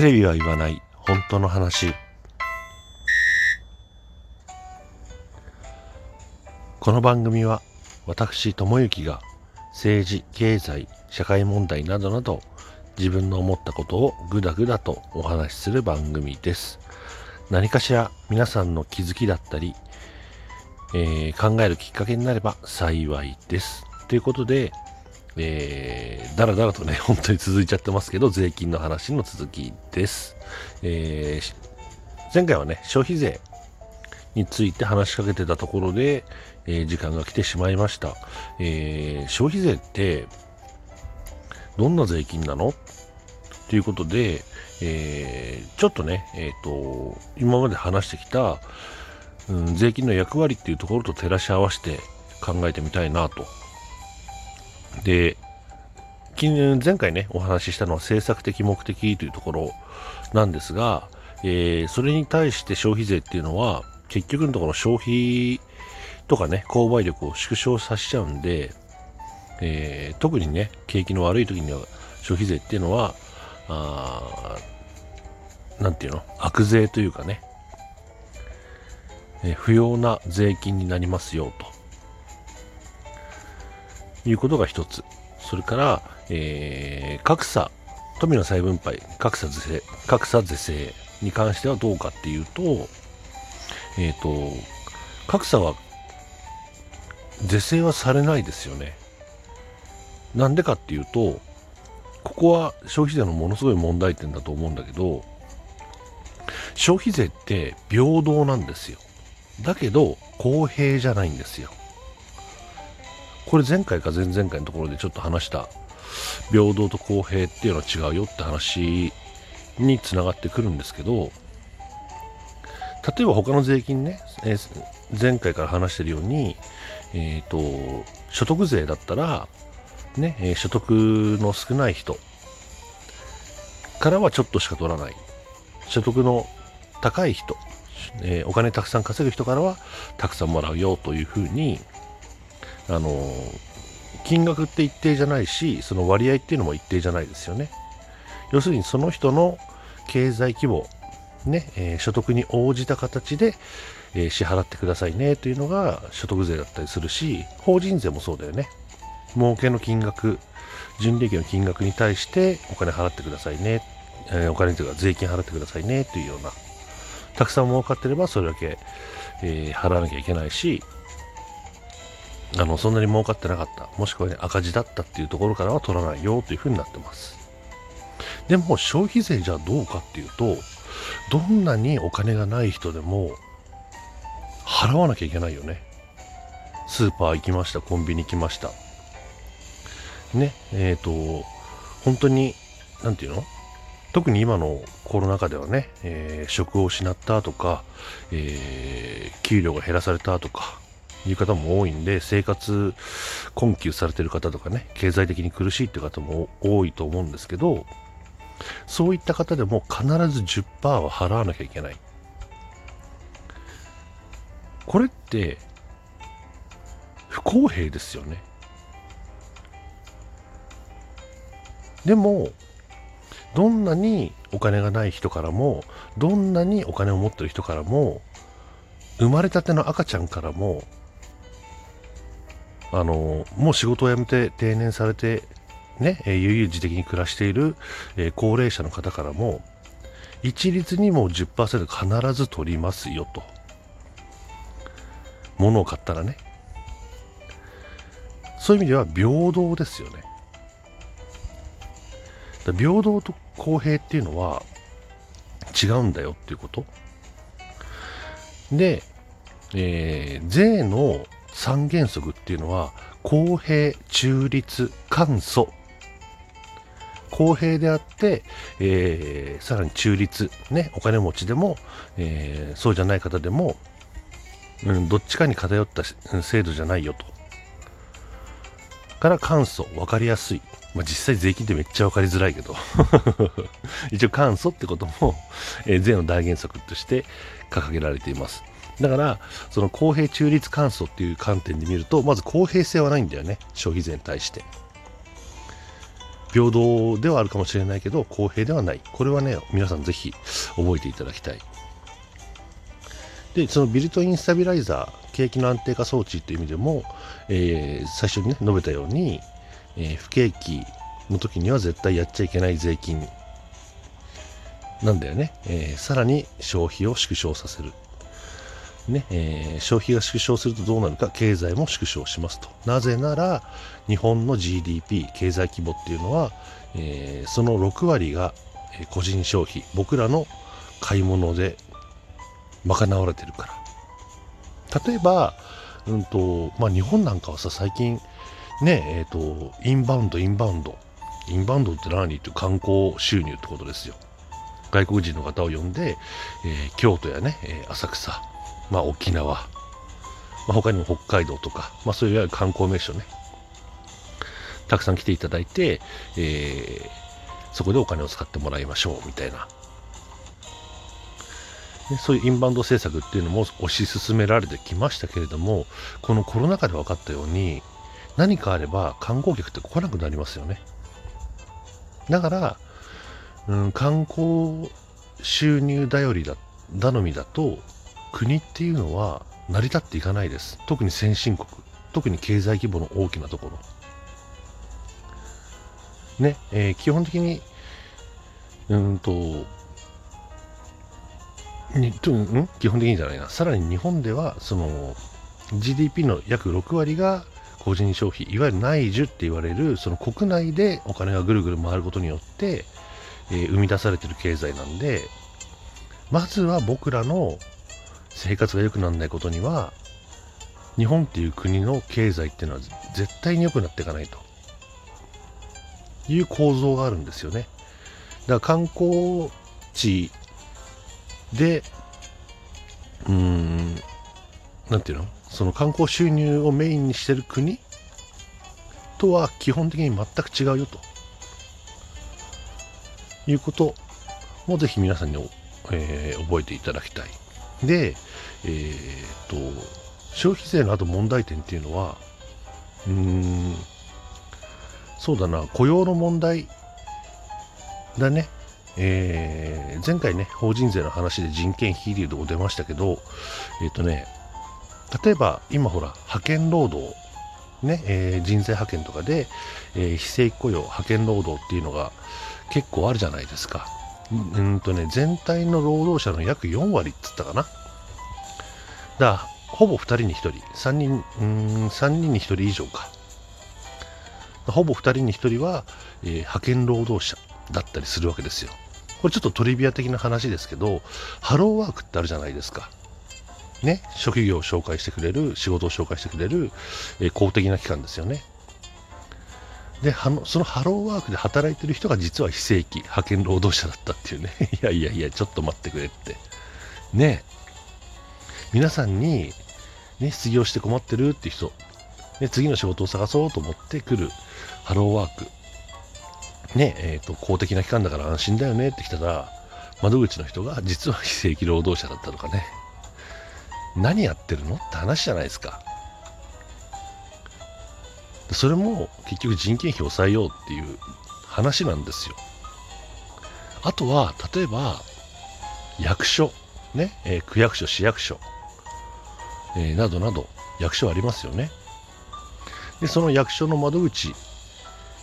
テレビは言わない。本当の話。この番組は私智之が政治経済社会問題などなど自分の思ったことをぐだぐだとお話しする番組です。何かしら皆さんの気づきだったり、えー、考えるきっかけになれば幸いです。ということでえー、だらだらとね、本当に続いちゃってますけど、税金の話の続きです。えー、前回はね、消費税について話しかけてたところで、えー、時間が来てしまいました。えー、消費税って、どんな税金なの？ということで、えー、ちょっとね、えっ、と、今まで話してきた、うん、税金の役割っていうところと照らし合わせて考えてみたいなとで、前回ね、お話ししたのは政策的目的というところなんですが、えー、それに対して消費税っていうのは、結局のところ消費とかね、購買力を縮小させちゃうんで、えー、特にね、景気の悪い時には消費税っていうのは、あなんていうの悪税というかね、えー、不要な税金になりますよと。いうことが一つ。それから、えー、格差、富の再分配、格差是正、格差是正に関してはどうかっていうと、えっ、ー、と、格差は是正はされないですよね。なんでかっていうと、ここは消費税のものすごい問題点だと思うんだけど、消費税って平等なんですよ。だけど公平じゃないんですよ。これ前回か前々回のところでちょっと話した平等と公平っていうのは違うよって話につながってくるんですけど例えば他の税金ね、えー、前回から話してるように、えーと、所得税だったら、ねえー、所得の少ない人からはちょっとしか取らない。所得の高い人、えー、お金たくさん稼ぐ人からはたくさんもらうよというふうにあの金額って一定じゃないしその割合っていうのも一定じゃないですよね。要するにその人の経済規模ね、えー、所得に応じた形で、えー、支払ってくださいねというのが所得税だったりするし法人税もそうだよね。儲けの金額純利益の金額に対してお金払ってくださいね、えー、お金というか税金払ってくださいねというような。たくさん儲かってればそれだけ、え払わなきゃいけないしあのそんなに儲かってなかった。もしくは、ね、赤字だったっていうところからは取らないよというふうになってます。でも消費税じゃどうかっていうとどんなにお金がない人でも払わなきゃいけないよね。スーパー行きましたコンビニ行きました。ねえっ、ー、と本当に何て言うの？特に今のコロナ禍ではね、えー、職を失ったとか、えー、給料が減らされたとかいう方も多いんで、生活困窮されてる方とかね、経済的に苦しいって方も多いと思うんですけど、そういった方でも必ず10%は払わなきゃいけない。これって、不公平ですよね。でも、どんなにお金がない人からも、どんなにお金を持ってる人からも、生まれたての赤ちゃんからもあのもう仕事を辞めて定年されてね、え悠々自適に暮らしている、え高齢者の方からも一律にもう10%必ず取りますよと。物を買ったらね。そういう意味では平等ですよね。平等と公平っていうのは違うんだよっていうこと。で、えー、税の三原則っていうのは公平、中立、簡素公平であって、えー、さらに中立、ね、お金持ちでも、えー、そうじゃない方でも、うん、どっちかに偏った制度じゃないよと。から簡素、分かりやすい。まあ、実際税金ってめっちゃ分かりづらいけど 一応簡素ってことも、えー、税の大原則として掲げられています。だから、その公平中立簡素っていう観点で見ると、まず公平性はないんだよね、消費税に対して。平等ではあるかもしれないけど公平ではない。これはね皆さんぜひ覚えていただきたい。でそのビルトインスタビライザー景気の安定化装置という意味でも、えー、最初にね述べたように、えー、不景気の時には絶対やっちゃいけない税金なんだよね、えー、さらに消費を縮小させる。ねえー、消費が縮小するとどうなるか経済も縮小しますと。なぜなら日本の GDP 経済規模っていうのは、えー、その6割が個人消費僕らの買い物で賄われてるから。例えば、うんとまあ、日本なんかはさ最近ねえーと、インバウンドインバウンド。インバウンドって何って観光収入ってことですよ。外国人の方を呼んで、えー、京都やね、え、浅草。まあ、沖縄、まあ、他にも北海道とか、まあ、そういういわゆる観光名所ね、たくさん来ていただいて、えー、そこでお金を使ってもらいましょうみたいな、ね、そういうインバウンド政策っていうのも推し進められてきましたけれども、このコロナ禍で分かったように、何かあれば観光客って来なくなりますよね。だから、うん、観光収入頼りだ頼みだと国っていうのは成り立っていかないです。特に先進国。特に経済規模の大きなところ。ね、えー、基本的に、うんと、にとん？基本的にじゃないな。さらに日本では、その、GDP の約6割が個人消費、いわゆる内需って言われる、その国内でお金がぐるぐる回ることによって、えー、生み出されてる経済なんで、まずは僕らの生活が良くならないことには日本っていう国の経済っていうのは絶対に良くなっていかないと。いう構造があるんですよね。だから観光地でうんなんていうの？その観光収入をメインにしてる国とは基本的に全く違うよと。いうこともぜひ皆さんに、えー、覚えていただきたい。で、えー、っと、消費税の後問題点っていうのは、うーん、そうだな、雇用の問題だね。えー、前回ね、法人税の話で人件費流動出ましたけど、えっ、とね、例えば今ほら、派遣労働、ね、えー、人材派遣とかで、えー、非正規雇用、派遣労働っていうのが結構あるじゃないですか。うんとね、全体の労働者の約4割っつったかな。だほぼ2人に1人、3人、うん、3人に1人以上か。ほぼ2人に1人は、えー、派遣労働者だったりするわけですよ。これちょっとトリビア的な話ですけど、ハローワークってあるじゃないですか。ね、職業を紹介してくれる、仕事を紹介してくれる、えー、公的な機関ですよね。でそのハローワークで働いてる人が実は非正規派遣労働者だったっていうね。いやいやいやちょっと待ってくれって。ね。皆さんに、ね、失業して困ってるって人、ね、次の仕事を探そうと思ってくるハローワーク。ねえーと、公的な機関だから安心だよねって来たら窓口の人が実は非正規労働者だったとかね。何やってるのって話じゃないですか。それも結局人件費を抑えようっていう話なんですよ。あとは、例えば、役所、ね、えー、区役所、市役所、えー、などなど、役所ありますよね。で、その役所の窓口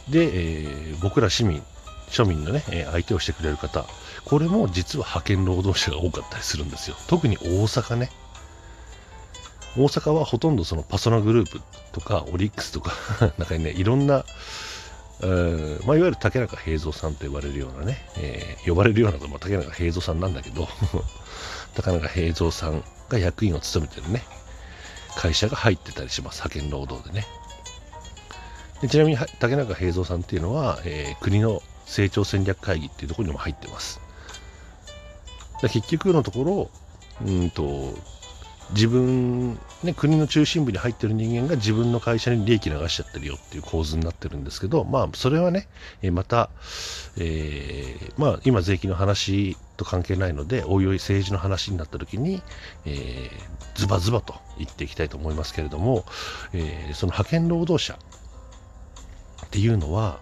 で、えー、僕ら市民、庶民のね、え相手をしてくれる方、これも実は派遣労働者が多かったりするんですよ。特に大阪ね。大阪はほとんどそのパソナグループとかオリックスとか なんかね、いろんな、えーまあ、いわゆる竹中平蔵さんと呼ばれるようなね、えー、呼ばれるようなのも竹中平蔵さんなんだけど 竹中平蔵さんが役員を務めてるね、会社が入ってたりします、派遣労働でね。でちなみに竹中平蔵さんっていうのは、えー、国の成長戦略会議っていうところにも入ってます。結局のところ、うんと、自分、ね、国の中心部に入ってる人間が自分の会社に利益流しちゃってるよっていう構図になってるんですけど、まあ、それはね、えまた、えー、まあ、今、税金の話と関係ないので、おいおい政治の話になった時に、えー、ズバズバと言っていきたいと思いますけれども、えー、その派遣労働者っていうのは、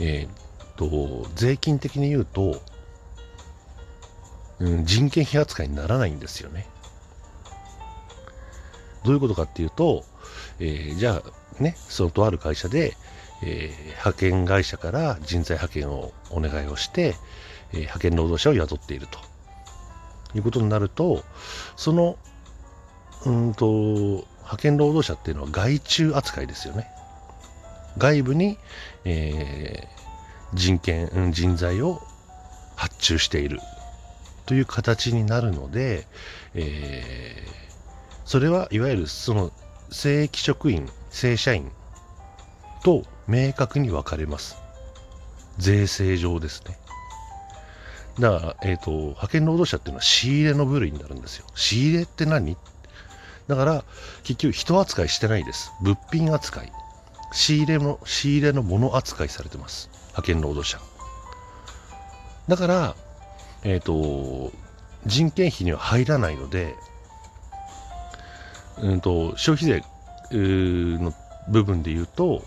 えー、と税金的に言うと、うん、人件費扱いにならないんですよね。どういうことかっていうと、えー、じゃあね、そのとある会社で、えー、派遣会社から人材派遣をお願いをして、えー、派遣労働者を雇っているということになると、その、うんと、派遣労働者っていうのは外注扱いですよね。外部に、えー、人権、人材を発注しているという形になるので、えー、それはいわゆるその正規職員、正社員と明確に分かれます。税制上ですね。だから、えっ、ー、と、派遣労働者っていうのは仕入れの部類になるんですよ。仕入れって何？だから、結局人扱いしてないです。物品扱い。仕入れも、仕入れのもの扱いされてます。派遣労働者。だから、えっ、ー、と、人件費には入らないので、うんと、消費税の部分で言うと、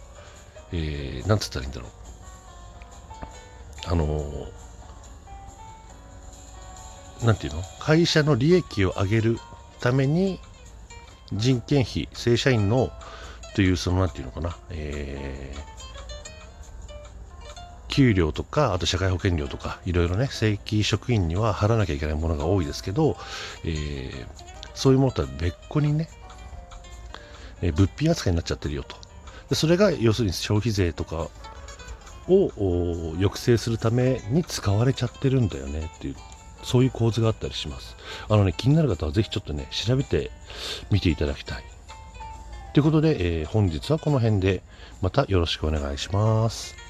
えー、なんつったらいいんだろう。あのなんていうの？会社の利益を上げるために人件費、正社員のという、そのなんていうのかな、えー、給料とか、あと社会保険料とか、いろいろね、正規職員には払わなきゃいけないものが多いですけど、えー、そういうものとは別個にね、え物品扱いになっちゃってるよと。でそれが要するに消費税とかを抑制するために使われちゃってるんだよねっていう、そういう構図があったりします。あのね、気になる方はぜひちょっとね、調べてみていただきたい。ということで、えー、本日はこの辺でまたよろしくお願いします。